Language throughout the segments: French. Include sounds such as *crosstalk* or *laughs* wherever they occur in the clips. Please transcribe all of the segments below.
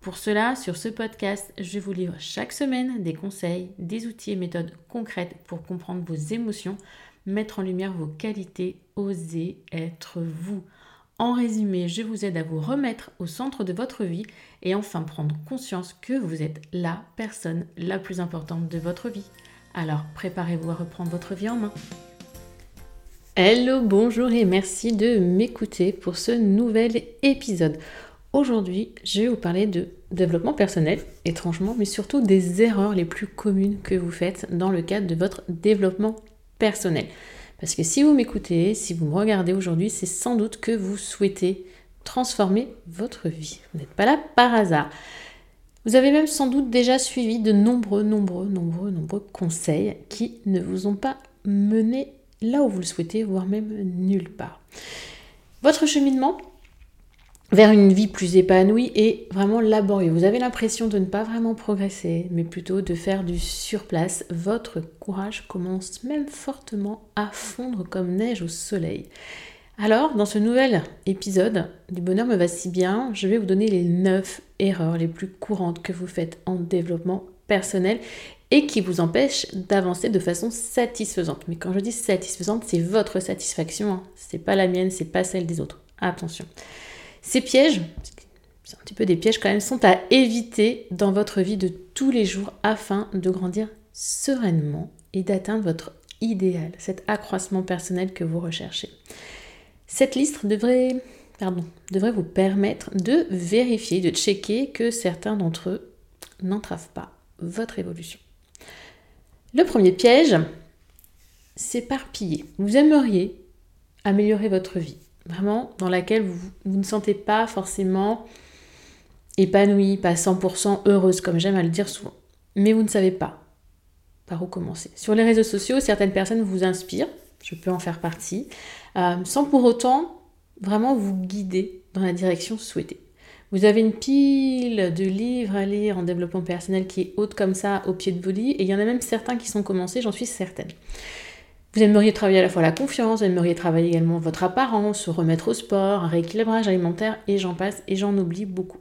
Pour cela, sur ce podcast, je vous livre chaque semaine des conseils, des outils et méthodes concrètes pour comprendre vos émotions, mettre en lumière vos qualités, oser être vous. En résumé, je vous aide à vous remettre au centre de votre vie et enfin prendre conscience que vous êtes la personne la plus importante de votre vie. Alors préparez-vous à reprendre votre vie en main. Hello, bonjour et merci de m'écouter pour ce nouvel épisode. Aujourd'hui, je vais vous parler de développement personnel, étrangement, mais surtout des erreurs les plus communes que vous faites dans le cadre de votre développement personnel. Parce que si vous m'écoutez, si vous me regardez aujourd'hui, c'est sans doute que vous souhaitez transformer votre vie. Vous n'êtes pas là par hasard. Vous avez même sans doute déjà suivi de nombreux, nombreux, nombreux, nombreux conseils qui ne vous ont pas mené là où vous le souhaitez, voire même nulle part. Votre cheminement vers une vie plus épanouie et vraiment laborieux. Vous avez l'impression de ne pas vraiment progresser, mais plutôt de faire du surplace. Votre courage commence même fortement à fondre comme neige au soleil. Alors, dans ce nouvel épisode du bonheur me va si bien, je vais vous donner les 9 erreurs les plus courantes que vous faites en développement personnel et qui vous empêchent d'avancer de façon satisfaisante. Mais quand je dis satisfaisante, c'est votre satisfaction, hein. c'est pas la mienne, c'est pas celle des autres. Attention. Ces pièges, c'est un petit peu des pièges quand même, sont à éviter dans votre vie de tous les jours afin de grandir sereinement et d'atteindre votre idéal, cet accroissement personnel que vous recherchez. Cette liste devrait, vous permettre de vérifier, de checker que certains d'entre eux n'entravent pas votre évolution. Le premier piège, s'éparpiller. Vous aimeriez améliorer votre vie, vraiment dans laquelle vous, ne sentez pas forcément épanouie, pas 100% heureuse, comme j'aime à le dire souvent. Mais vous ne savez pas par où commencer. Sur les réseaux sociaux, certaines personnes vous inspirent, je peux en faire partie, euh, sans pour autant vraiment vous guider dans la direction souhaitée. Vous avez une pile de livres à lire en développement personnel qui est haute comme ça au pied de vos et il y en a même certains qui sont commencés, j'en suis certaine. Vous aimeriez travailler à la fois la confiance, vous aimeriez travailler également votre apparence, se remettre au sport, un rééquilibrage alimentaire, et j'en passe, et j'en oublie beaucoup.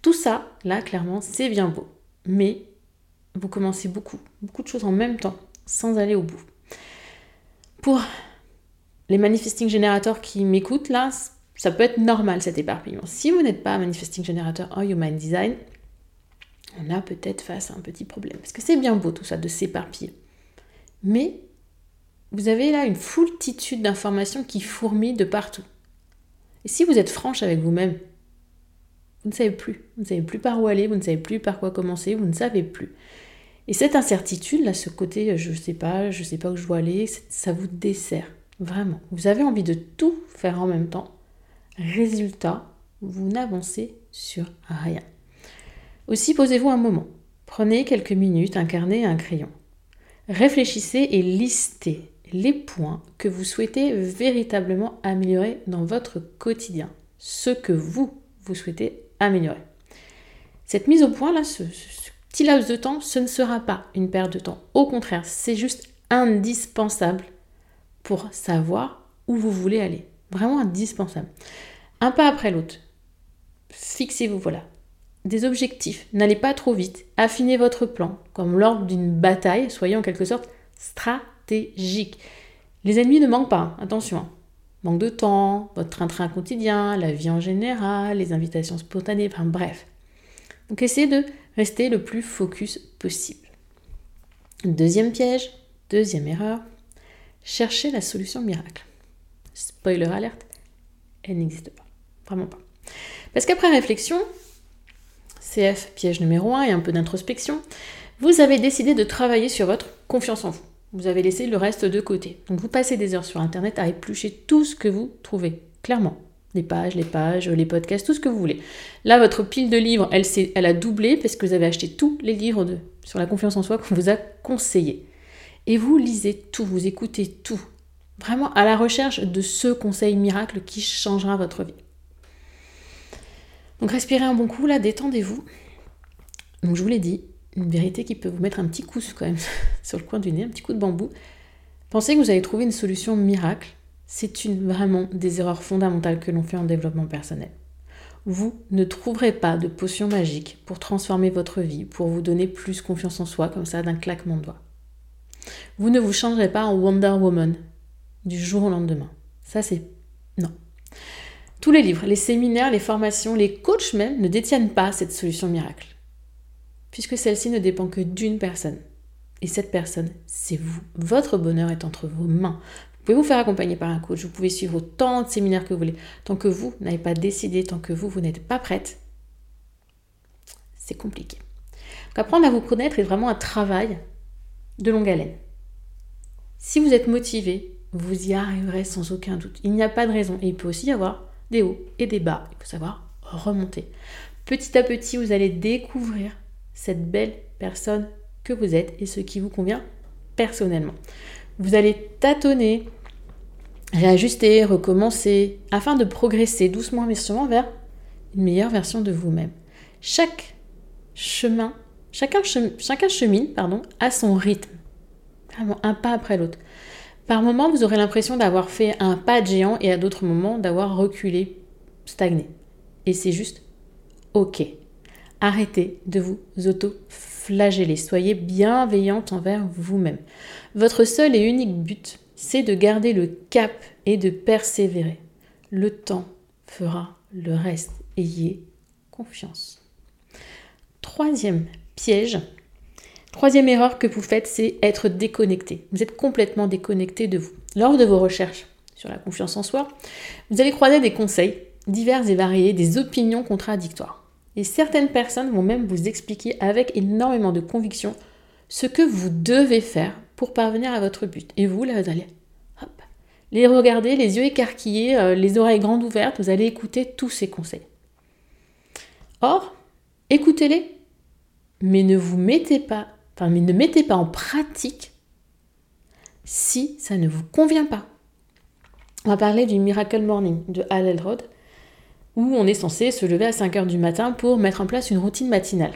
Tout ça, là, clairement, c'est bien beau. Mais vous commencez beaucoup, beaucoup de choses en même temps, sans aller au bout. Pour les manifesting générateurs qui m'écoutent, là, ça peut être normal cet éparpillement. Si vous n'êtes pas manifesting générateur en human design, on a peut-être face à un petit problème. Parce que c'est bien beau tout ça de s'éparpiller. Mais vous avez là une foultitude d'informations qui fourmillent de partout. Et si vous êtes franche avec vous-même, vous ne savez plus. Vous ne savez plus par où aller, vous ne savez plus par quoi commencer, vous ne savez plus. Et cette incertitude, là, ce côté je ne sais pas, je ne sais pas où je dois aller, ça vous dessert. Vraiment. Vous avez envie de tout faire en même temps. Résultat, vous n'avancez sur rien. Aussi, posez-vous un moment. Prenez quelques minutes, un carnet et un crayon. Réfléchissez et listez les points que vous souhaitez véritablement améliorer dans votre quotidien, ce que vous, vous souhaitez améliorer. Cette mise au point, là, ce, petit laps de temps, ce ne sera pas une perte de temps. Au contraire, c'est juste indispensable pour savoir où vous voulez aller. Vraiment indispensable. Un pas après l'autre. Fixez-vous, voilà. Des objectifs. N'allez pas trop vite. Affinez votre plan. Comme lors d'une bataille, soyez en quelque sorte stratégique Les ennemis ne manquent pas, attention. Hein. Manque de temps, votre train-train quotidien, la vie en général, les invitations spontanées, enfin bref. Donc essayez de rester le plus focus possible. Deuxième piège, deuxième erreur, cherchez la solution miracle. Spoiler alerte, elle n'existe pas. Vraiment pas. Parce qu'après réflexion, CF, piège numéro 1 et un peu d'introspection, vous avez décidé de travailler sur votre confiance en vous. Vous avez laissé le reste de côté. Donc vous passez des heures sur Internet à éplucher tout ce que vous trouvez, clairement. Les pages, les pages, les podcasts, tout ce que vous voulez. Là, votre pile de livres, elle, elle a doublé parce que vous avez acheté tous les livres de, sur la confiance en soi qu'on vous a conseillés. Et vous lisez tout, vous écoutez tout. Vraiment à la recherche de ce conseil miracle qui changera votre vie. Donc respirez un bon coup, là, détendez-vous. Donc je vous l'ai dit, une vérité qui peut vous mettre un petit coup quand même *laughs* sur le coin du nez, un petit coup de bambou. Pensez que vous avez trouvé une solution miracle. C'est une vraiment des erreurs fondamentales que l'on fait en développement personnel. Vous ne trouverez pas de potion magique pour transformer votre vie, pour vous donner plus confiance en soi comme ça d'un claquement de doigts. Vous ne vous changerez pas en Wonder Woman du jour au lendemain. Ça c'est non. Tous les livres, les séminaires, les formations, les coachs même ne détiennent pas cette solution miracle puisque celle-ci ne dépend que d'une personne. Et cette personne, c'est vous. Votre bonheur est entre vos mains. Vous pouvez vous faire accompagner par un coach, vous pouvez suivre autant de séminaires que vous voulez. Tant que vous n'avez pas décidé, tant que vous, vous n'êtes pas prête, c'est compliqué. Donc apprendre à vous connaître est vraiment un travail de longue haleine. Si vous êtes motivé, vous y arriverez sans aucun doute. Il n'y a pas de raison. Et il peut aussi y avoir des hauts et des bas. Il faut savoir remonter. Petit à petit, vous allez découvrir cette belle personne que vous êtes et ce qui vous convient personnellement. Vous allez tâtonner, réajuster, recommencer, afin de progresser doucement mais sûrement vers une meilleure version de vous-même. Chaque chemin, chacun, chacun chemine pardon, à son rythme, un pas après l'autre. Par moments, vous aurez l'impression d'avoir fait un pas de géant et à d'autres moments d'avoir reculé, stagné. Et c'est juste OK. Arrêtez de vous auto-flageller. Soyez bienveillante envers vous-même. Votre seul et unique but, c'est de garder le cap et de persévérer. Le temps fera le reste. Ayez confiance. Troisième piège, troisième erreur que vous faites, c'est être déconnecté. Vous êtes complètement déconnecté de vous. Lors de vos recherches sur la confiance en soi, vous allez croiser des conseils divers et variés, des opinions contradictoires. Et certaines personnes vont même vous expliquer avec énormément de conviction ce que vous devez faire pour parvenir à votre but. Et vous, là, vous allez hop, les regarder, les yeux écarquillés, euh, les oreilles grandes ouvertes, vous allez écouter tous ces conseils. Or, écoutez-les, mais ne vous mettez pas, enfin, mais ne mettez pas en pratique si ça ne vous convient pas. On va parler du Miracle Morning de Hal Elrod où on est censé se lever à 5 heures du matin pour mettre en place une routine matinale.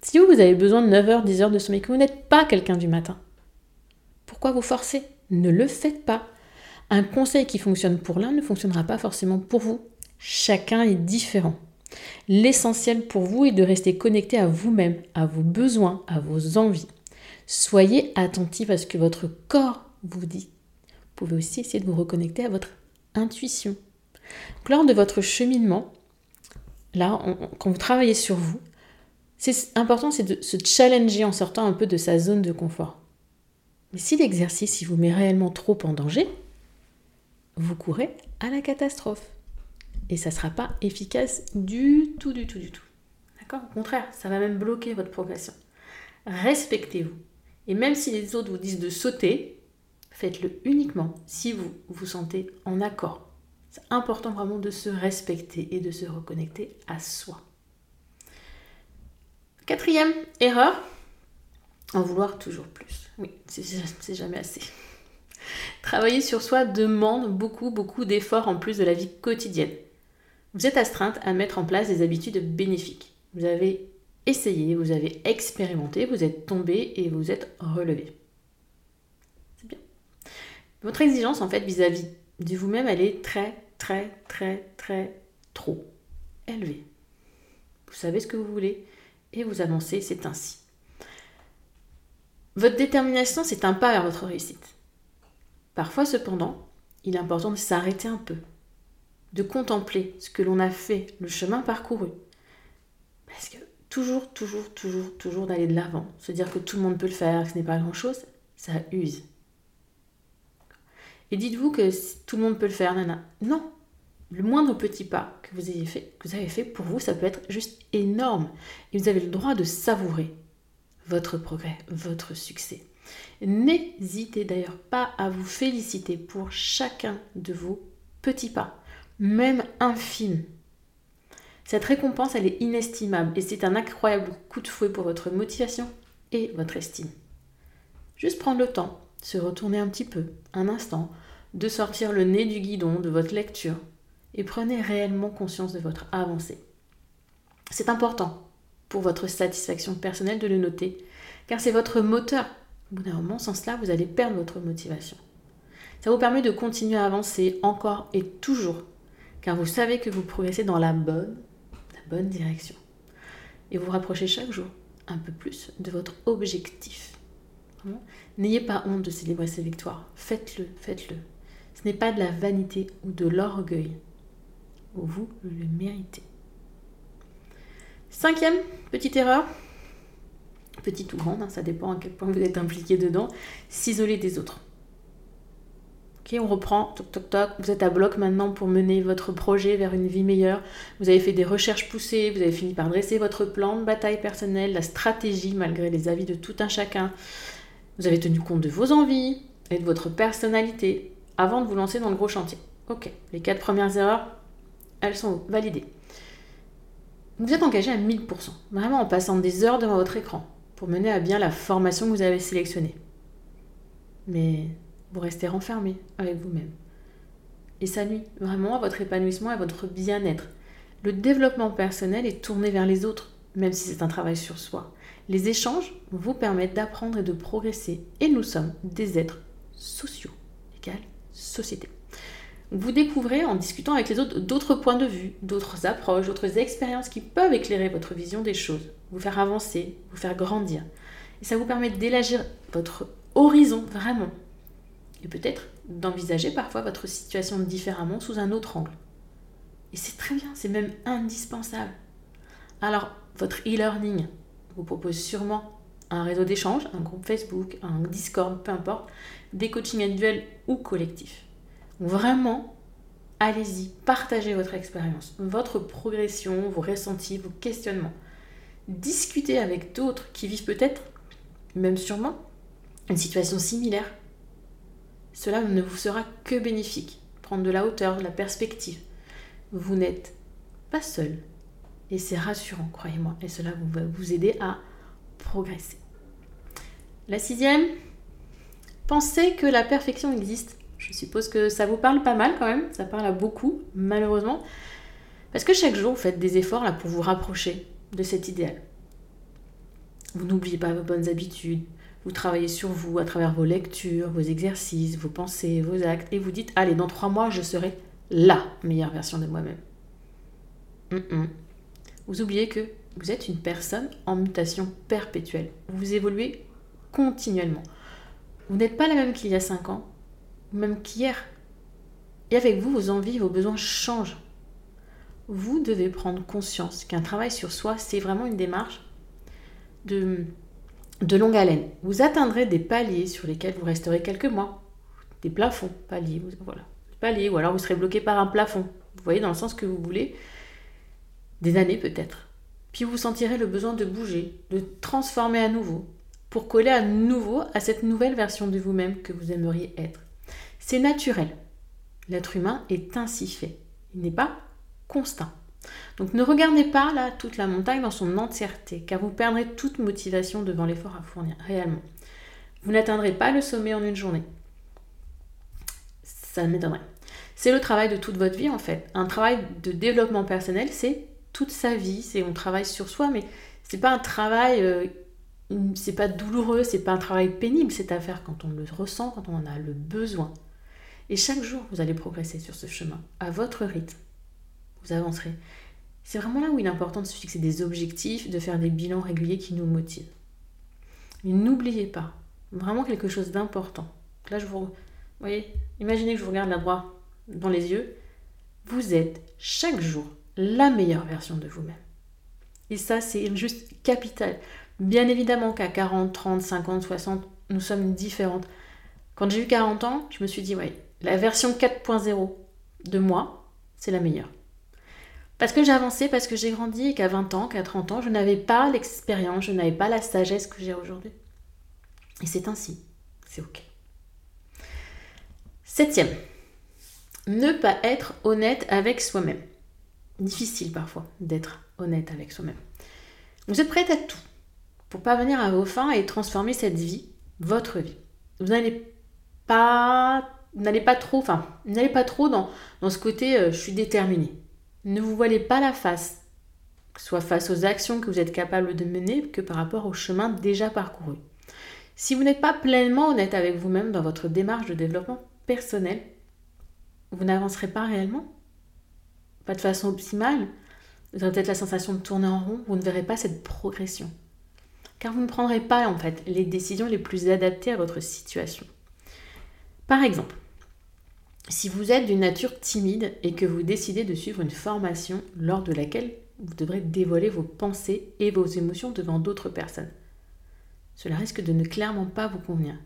Si vous, avez besoin de 9 heures, 10 heures de sommeil, que vous n'êtes pas quelqu'un du matin, pourquoi vous forcer? Ne le faites pas. Un conseil qui fonctionne pour l'un ne fonctionnera pas forcément pour vous. Chacun est différent. L'essentiel pour vous est de rester connecté à vous-même, à vos besoins, à vos envies. Soyez attentif à ce que votre corps vous dit. Vous pouvez aussi essayer de vous reconnecter à votre intuition, lors de votre cheminement, là, quand vous travaillez sur vous, c'est important, c'est de se challenger en sortant un peu de sa zone de confort. Mais si l'exercice vous met réellement trop en danger, vous courez à la catastrophe. Et ça ne sera pas efficace du tout, du tout, du tout. D'accord? Au contraire, ça va même bloquer votre progression. Respectez-vous. Et même si les autres vous disent de sauter, faites-le uniquement si vous vous sentez en accord c'est important vraiment de se respecter et de se reconnecter à soi. Quatrième erreur, en vouloir toujours plus. Oui, c'est jamais assez. Travailler sur soi demande beaucoup, beaucoup d'efforts en plus de la vie quotidienne. Vous êtes astreinte à mettre en place des habitudes bénéfiques. Vous avez essayé, vous avez expérimenté, vous êtes tombé et vous êtes relevé. C'est bien. Votre exigence en fait vis-à-vis de vous-même, elle est très, très, très, très, trop élevée. Vous savez ce que vous voulez et vous avancez, c'est ainsi. Votre détermination, c'est un pas vers votre réussite. Parfois, cependant, il est important de s'arrêter un peu, de contempler ce que l'on a fait, le chemin parcouru. Parce que toujours, toujours, toujours, toujours d'aller de l'avant, se dire que tout le monde peut le faire, que ce n'est pas grand-chose, ça use. Et dites-vous que tout le monde peut le faire, nana. Non, Le moindre petit pas que vous, avez fait pour vous, ça peut être juste énorme. Et vous avez le droit de savourer votre progrès, votre succès. N'hésitez d'ailleurs pas à vous féliciter pour chacun de vos petits pas, même infimes. Cette récompense, elle est inestimable et c'est un incroyable coup de fouet pour votre motivation et votre estime. Juste prendre le temps, se retourner un petit peu, un instant, de sortir le nez du guidon de votre lecture et prenez réellement conscience de votre avancée. C'est important pour votre satisfaction personnelle de le noter, car c'est votre moteur. Au bout d'un moment, sans cela, vous allez perdre votre motivation. Ça vous permet de continuer à avancer encore et toujours, car vous savez que vous progressez dans la bonne, la bonne direction. Et vous, vous rapprochez chaque jour un peu plus de votre objectif. N'ayez pas honte de célébrer ces victoires. Faites-le, faites-le. Ce n'est pas de la vanité ou de l'orgueil. Vous le méritez. Cinquième petite erreur, petite ou grande, hein, ça dépend à quel point vous êtes impliqué dedans, s'isoler des autres. Ok, on reprend, toc toc toc, vous êtes à bloc maintenant pour mener votre projet vers une vie meilleure. Vous avez fait des recherches poussées, vous avez fini par dresser votre plan de bataille personnelle, la stratégie malgré les avis de tout un chacun. Vous avez tenu compte de vos envies et de votre personnalité avant de vous lancer dans le gros chantier. Ok, les quatre premières erreurs, elles sont validées. Vous êtes engagé à 1000%, vraiment en passant des heures devant votre écran pour mener à bien la formation que vous avez sélectionnée. Mais vous restez renfermé avec vous-même. Et ça nuit vraiment à votre épanouissement et à votre bien-être. Le développement personnel est tourné vers les autres, même si c'est un travail sur soi. Les échanges vous permettent d'apprendre et de progresser. Et nous sommes des êtres sociaux, égale société. Vous découvrez en discutant avec les autres d'autres points de vue, d'autres approches, d'autres expériences qui peuvent éclairer votre vision des choses, vous faire avancer, vous faire grandir. Et ça vous permet d'élargir votre horizon vraiment. Et peut-être d'envisager parfois votre situation différemment sous un autre angle. Et c'est très bien, c'est même indispensable. Alors, votre e-learning vous propose sûrement un réseau d'échange, un groupe Facebook, un Discord, peu importe, des coachings individuels ou collectifs. Vraiment, allez-y, partagez votre expérience, votre progression, vos ressentis, vos questionnements. Discutez avec d'autres qui vivent peut-être, même sûrement, une situation similaire. Cela ne vous sera que bénéfique. Prendre de la hauteur, de la perspective. Vous n'êtes pas seul. Et c'est rassurant, croyez-moi. Et cela va vous aider à progresser. La sixième, pensez que la perfection existe. Je suppose que ça vous parle pas mal quand même, ça parle à beaucoup, malheureusement. Parce que chaque jour, vous faites des efforts là pour vous rapprocher de cet idéal. Vous n'oubliez pas vos bonnes habitudes, vous travaillez sur vous à travers vos lectures, vos exercices, vos pensées, vos actes, et vous dites, allez, dans trois mois, je serai la meilleure version de moi-même. Vous oubliez que vous êtes une personne en mutation perpétuelle. Vous évoluez continuellement. Vous n'êtes pas la même qu'il y a cinq ans, même qu'hier. Et avec vous, vos envies, vos besoins changent. Vous devez prendre conscience qu'un travail sur soi, c'est vraiment une démarche de, de longue haleine. Vous atteindrez des paliers sur lesquels vous resterez quelques mois. Des plafonds, paliers, voilà. Paliers, ou alors vous serez bloqué par un plafond. Vous voyez, dans le sens que vous voulez. Des années peut-être. Puis vous sentirez le besoin de bouger, de transformer à nouveau, pour coller à nouveau à cette nouvelle version de vous-même que vous aimeriez être. C'est naturel. L'être humain est ainsi fait. Il n'est pas constant. Donc ne regardez pas là toute la montagne dans son entièreté, car vous perdrez toute motivation devant l'effort à fournir réellement. Vous n'atteindrez pas le sommet en une journée. Ça m'étonnerait. C'est le travail de toute votre vie en fait. Un travail de développement personnel, c'est toute sa vie. C'est on travaille sur soi, mais c'est pas un travail, euh, c'est pas douloureux, c'est pas un travail pénible. C'est à faire quand on le ressent, quand on en a le besoin. Et chaque jour, vous allez progresser sur ce chemin, à votre rythme. Vous avancerez. C'est vraiment là où il est important de se fixer des objectifs, de faire des bilans réguliers qui nous motivent. Mais n'oubliez pas, vraiment quelque chose d'important. Là, je vous... voyez, imaginez que je vous regarde là droit dans les yeux. Vous êtes chaque jour la meilleure version de vous-même. Et ça, c'est juste capital. Bien évidemment qu'à 40, 30, 50, 60, nous sommes différentes. Quand j'ai eu 40 ans, je me suis dit, ouais, la version 4.0 de moi, c'est la meilleure. Parce que j'ai avancé, parce que j'ai grandi et qu'à 20 ans, qu'à 30 ans, je n'avais pas l'expérience, je n'avais pas la sagesse que j'ai aujourd'hui. Et c'est ainsi. C'est OK. Septième, ne pas être honnête avec soi-même. Difficile parfois d'être honnête avec soi-même. Vous êtes prête à tout pour parvenir à vos fins et transformer cette vie, votre vie. Vous n'allez pas, n'allez pas trop, enfin, n'allez pas trop dans, ce côté euh, je suis déterminé. Ne vous voilez pas la face, soit face aux actions que vous êtes capable de mener que par rapport au chemin déjà parcouru. Si vous n'êtes pas pleinement honnête avec vous-même dans votre démarche de développement personnel, vous n'avancerez pas réellement. Pas de façon optimale. Vous aurez peut-être la sensation de tourner en rond. Vous ne verrez pas cette progression. Car vous ne prendrez pas en fait les décisions les plus adaptées à votre situation. Par exemple, si vous êtes d'une nature timide et que vous décidez de suivre une formation lors de laquelle vous devrez dévoiler vos pensées et vos émotions devant d'autres personnes, cela risque de ne clairement pas vous convenir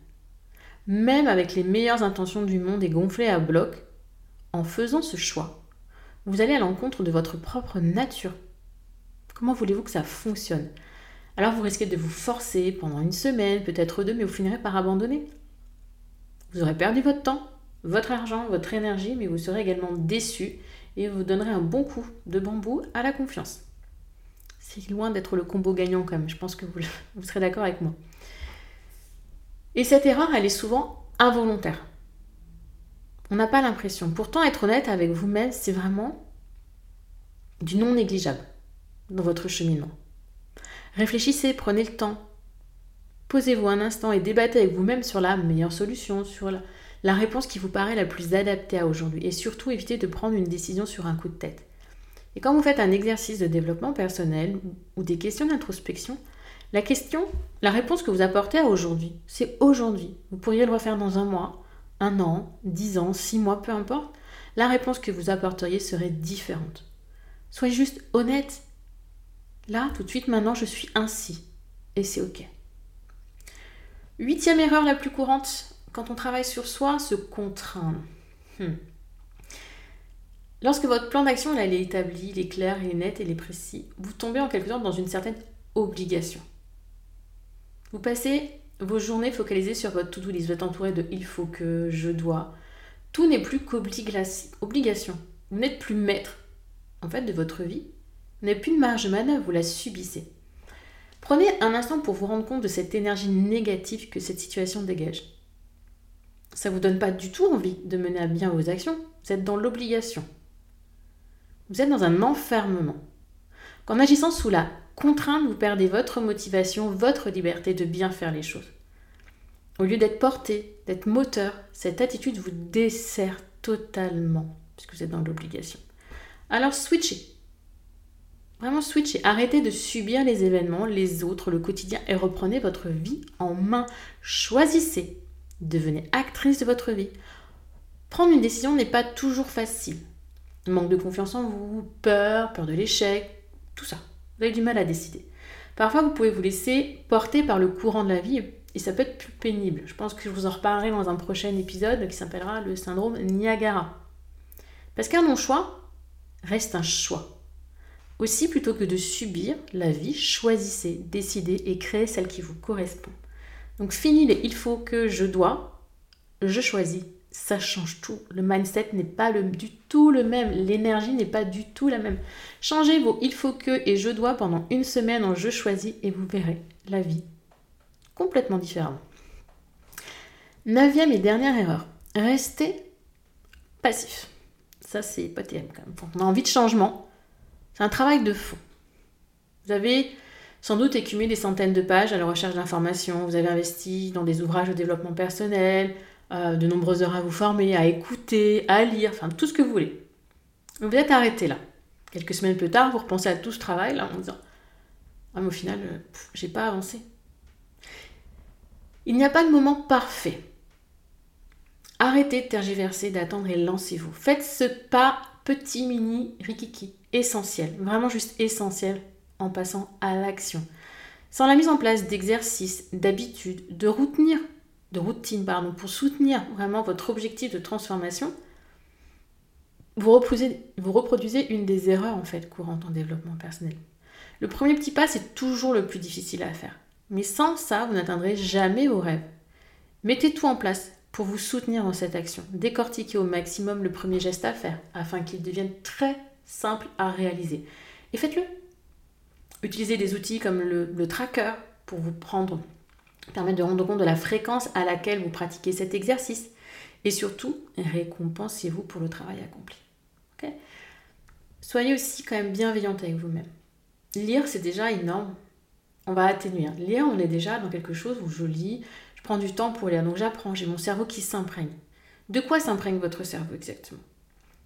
même avec les meilleures intentions du monde et gonflées à bloc, en faisant ce choix, vous allez à l'encontre de votre propre nature. Comment voulez-vous que ça fonctionne? Alors vous risquez de vous forcer pendant une semaine, peut-être deux, mais vous finirez par abandonner. Vous aurez perdu votre temps, votre argent, votre énergie, mais vous serez également déçu et vous donnerez un bon coup de bambou à la confiance. C'est loin d'être le combo gagnant quand même, je pense que vous, *laughs* serez d'accord avec moi. Et cette erreur, elle est souvent involontaire. On n'a pas l'impression. Pourtant, être honnête avec vous-même, c'est vraiment du non négligeable dans votre cheminement. Réfléchissez, prenez le temps. Posez-vous un instant et débattez avec vous-même sur la meilleure solution, sur la, réponse qui vous paraît la plus adaptée à aujourd'hui. Et surtout, évitez de prendre une décision sur un coup de tête. Et quand vous faites un exercice de développement personnel ou des questions d'introspection, la question, la réponse que vous apportez à aujourd'hui, c'est aujourd'hui. Vous pourriez le refaire dans un mois, un an, dix ans, six mois, peu importe. La réponse que vous apporteriez serait différente. Soyez juste honnête. Là, tout de suite, maintenant, je suis ainsi. Et c'est OK. Huitième erreur la plus courante quand on travaille sur soi, se contraindre. Hmm. Lorsque votre plan d'action est établi, il est clair, il est net, il est précis, vous tombez en quelque sorte dans une certaine obligation. Vous passez vos journées focalisées sur votre to-do list. Vous êtes entouré de il faut que, je dois. Tout n'est plus qu'obligation. Vous n'êtes plus maître, en fait, de votre vie. N'avez plus de marge de manœuvre, vous la subissez. Prenez un instant pour vous rendre compte de cette énergie négative que cette situation dégage. Ça ne vous donne pas du tout envie de mener à bien vos actions. Vous êtes dans l'obligation. Vous êtes dans un enfermement. Qu'en agissant sous la contrainte, vous perdez votre motivation, votre liberté de bien faire les choses. Au lieu d'être porté, d'être moteur, cette attitude vous dessert totalement, puisque vous êtes dans l'obligation. Alors switchez. Vraiment switchez. Arrêtez de subir les événements, les autres, le quotidien et reprenez votre vie en main. Choisissez. Devenez actrice de votre vie. Prendre une décision n'est pas toujours facile. Manque de confiance en vous, peur, peur de l'échec, tout ça. Vous avez du mal à décider. Parfois, vous pouvez vous laisser porter par le courant de la vie et ça peut être plus pénible. Je pense que je vous en reparlerai dans un prochain épisode qui s'appellera le syndrome Niagara. Parce qu'un non-choix reste un choix. Aussi, plutôt que de subir la vie, choisissez, décidez et créez celle qui vous correspond. Donc fini les il faut que je dois, je choisis, ça change tout. Le mindset n'est pas du tout le même. L'énergie n'est pas du tout la même. Changez vos il faut que et je dois pendant une semaine en je choisis et vous verrez la vie complètement différente. Neuvième et dernière erreur. Restez passif. Ça, c'est pas terrible quand même. On a envie de changement. C'est un travail de fond. Vous avez sans doute écumé des centaines de pages à la recherche d'informations. Vous avez investi dans des ouvrages de développement personnel, euh, de nombreuses heures à vous former, à écouter, à lire, enfin tout ce que vous voulez. Vous êtes arrêté là. Quelques semaines plus tard, vous repensez à tout ce travail là en disant Ah, mais au final, euh, j'ai pas avancé. Il n'y a pas de moment parfait. Arrêtez de tergiverser, d'attendre et lancez-vous. Faites ce pas petit, mini, rikiki, essentiel, vraiment juste essentiel en passant à l'action. Sans la mise en place d'exercices, d'habitudes, de routines, de routine pardon, pour soutenir vraiment votre objectif de transformation, vous reproduisez, une des erreurs en fait courantes en développement personnel. Le premier petit pas, c'est toujours le plus difficile à faire. Mais sans ça, vous n'atteindrez jamais vos rêves. Mettez tout en place pour vous soutenir dans cette action. Décortiquez au maximum le premier geste à faire afin qu'il devienne très simple à réaliser. Et faites-le. Utilisez des outils comme le, tracker pour vous prendre, permettre de rendre compte de la fréquence à laquelle vous pratiquez cet exercice. Et surtout, récompensez-vous pour le travail accompli. Soyez aussi quand même bienveillante avec vous-même. Lire, c'est déjà énorme. On va atténuer. Lire, on est déjà dans quelque chose où je lis, je prends du temps pour lire, donc j'apprends, j'ai mon cerveau qui s'imprègne. De quoi s'imprègne votre cerveau exactement?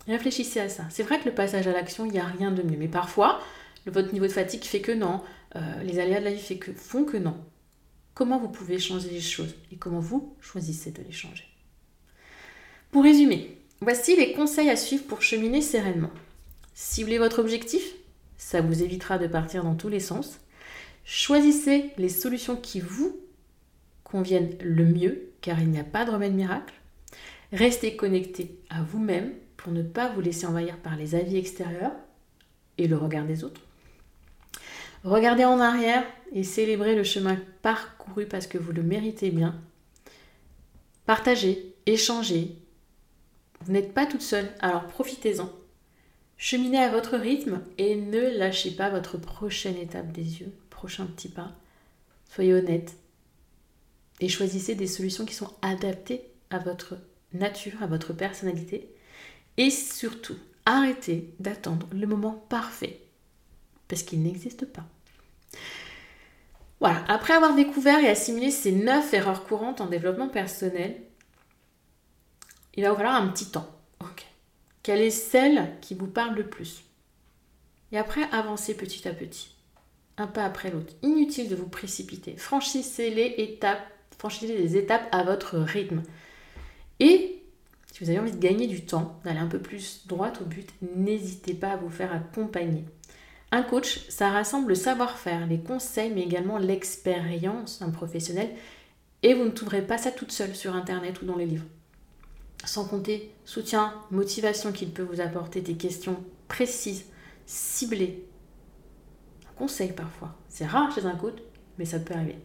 Réfléchissez à ça. C'est vrai que le passage à l'action, il n'y a rien de mieux. Mais parfois, votre niveau de fatigue fait que non. Euh, les aléas de la vie font que non. Comment vous pouvez changer les choses et comment vous choisissez de les changer? Pour résumer, voici les conseils à suivre pour cheminer sereinement. Ciblez votre objectif, ça vous évitera de partir dans tous les sens. Choisissez les solutions qui vous conviennent le mieux, car il n'y a pas de remède miracle. Restez connecté à vous-même pour ne pas vous laisser envahir par les avis extérieurs et le regard des autres. Regardez en arrière et célébrez le chemin parcouru parce que vous le méritez bien. Partagez, échangez. Vous n'êtes pas toute seule, alors profitez-en. Cheminez à votre rythme et ne lâchez pas votre prochaine étape des yeux, prochain petit pas. Soyez honnête et choisissez des solutions qui sont adaptées à votre nature, à votre personnalité et surtout, arrêtez d'attendre le moment parfait, parce qu'il n'existe pas. Voilà, après avoir découvert et assimilé ces 9 erreurs courantes en développement personnel, il va vous falloir un petit temps. Quelle est celle qui vous parle le plus? Et après, avancez petit à petit, un pas après l'autre. Inutile de vous précipiter. Franchissez les étapes, franchissez les étapes à votre rythme. Et si vous avez envie de gagner du temps, d'aller un peu plus droit au but, n'hésitez pas à vous faire accompagner. Un coach, ça rassemble le savoir-faire, les conseils, mais également l'expérience d'un professionnel. Et vous ne trouverez pas ça toute seule sur Internet ou dans les livres. Sans compter soutien, motivation qu'il peut vous apporter, des questions précises, ciblées. Un conseil parfois. C'est rare chez un coach, mais ça peut arriver.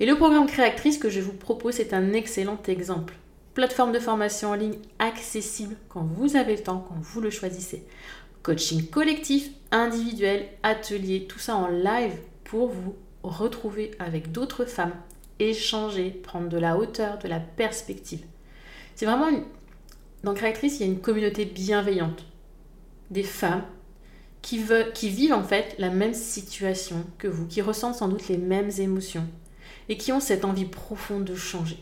Et le programme Créatrice que je vous propose est un excellent exemple plateforme de formation en ligne accessible quand vous avez le temps, quand vous le choisissez. Coaching collectif, individuel, atelier, tout ça en live pour vous retrouver avec d'autres femmes, échanger, prendre de la hauteur, de la perspective. C'est vraiment une... Dans Créatrice, il y a une communauté bienveillante. Des femmes qui, qui vivent en fait la même situation que vous, qui ressentent sans doute les mêmes émotions et qui ont cette envie profonde de changer.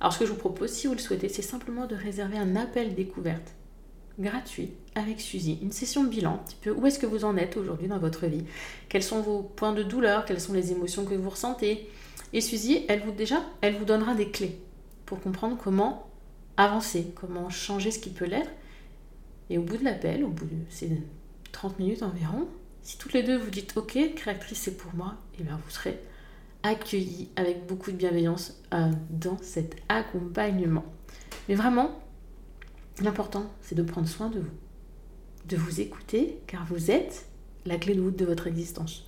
Alors ce que je vous propose, si vous le souhaitez, c'est simplement de réserver un appel découverte gratuit avec Suzy, une session de bilan, un petit peu où est-ce que vous en êtes aujourd'hui dans votre vie, quels sont vos points de douleur, quelles sont les émotions que vous ressentez? Et Suzy, elle vous déjà, elle vous donnera des clés pour comprendre comment avancer, comment changer ce qui peut l'être. Et au bout de l'appel, au bout de ces 30 minutes environ, si toutes les deux vous dites OK, créatrice c'est pour moi, et bien vous serez accueillis avec beaucoup de bienveillance euh, dans cet accompagnement. Mais vraiment, l'important, c'est de prendre soin de vous, de vous écouter, car vous êtes la clé de voûte de votre existence.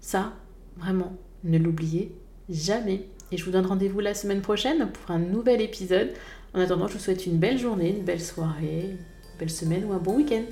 Ça, vraiment, ne l'oubliez jamais. Et je vous donne rendez-vous la semaine prochaine pour un nouvel épisode. En attendant, je vous souhaite une belle journée, une belle soirée, une belle semaine ou un bon week-end.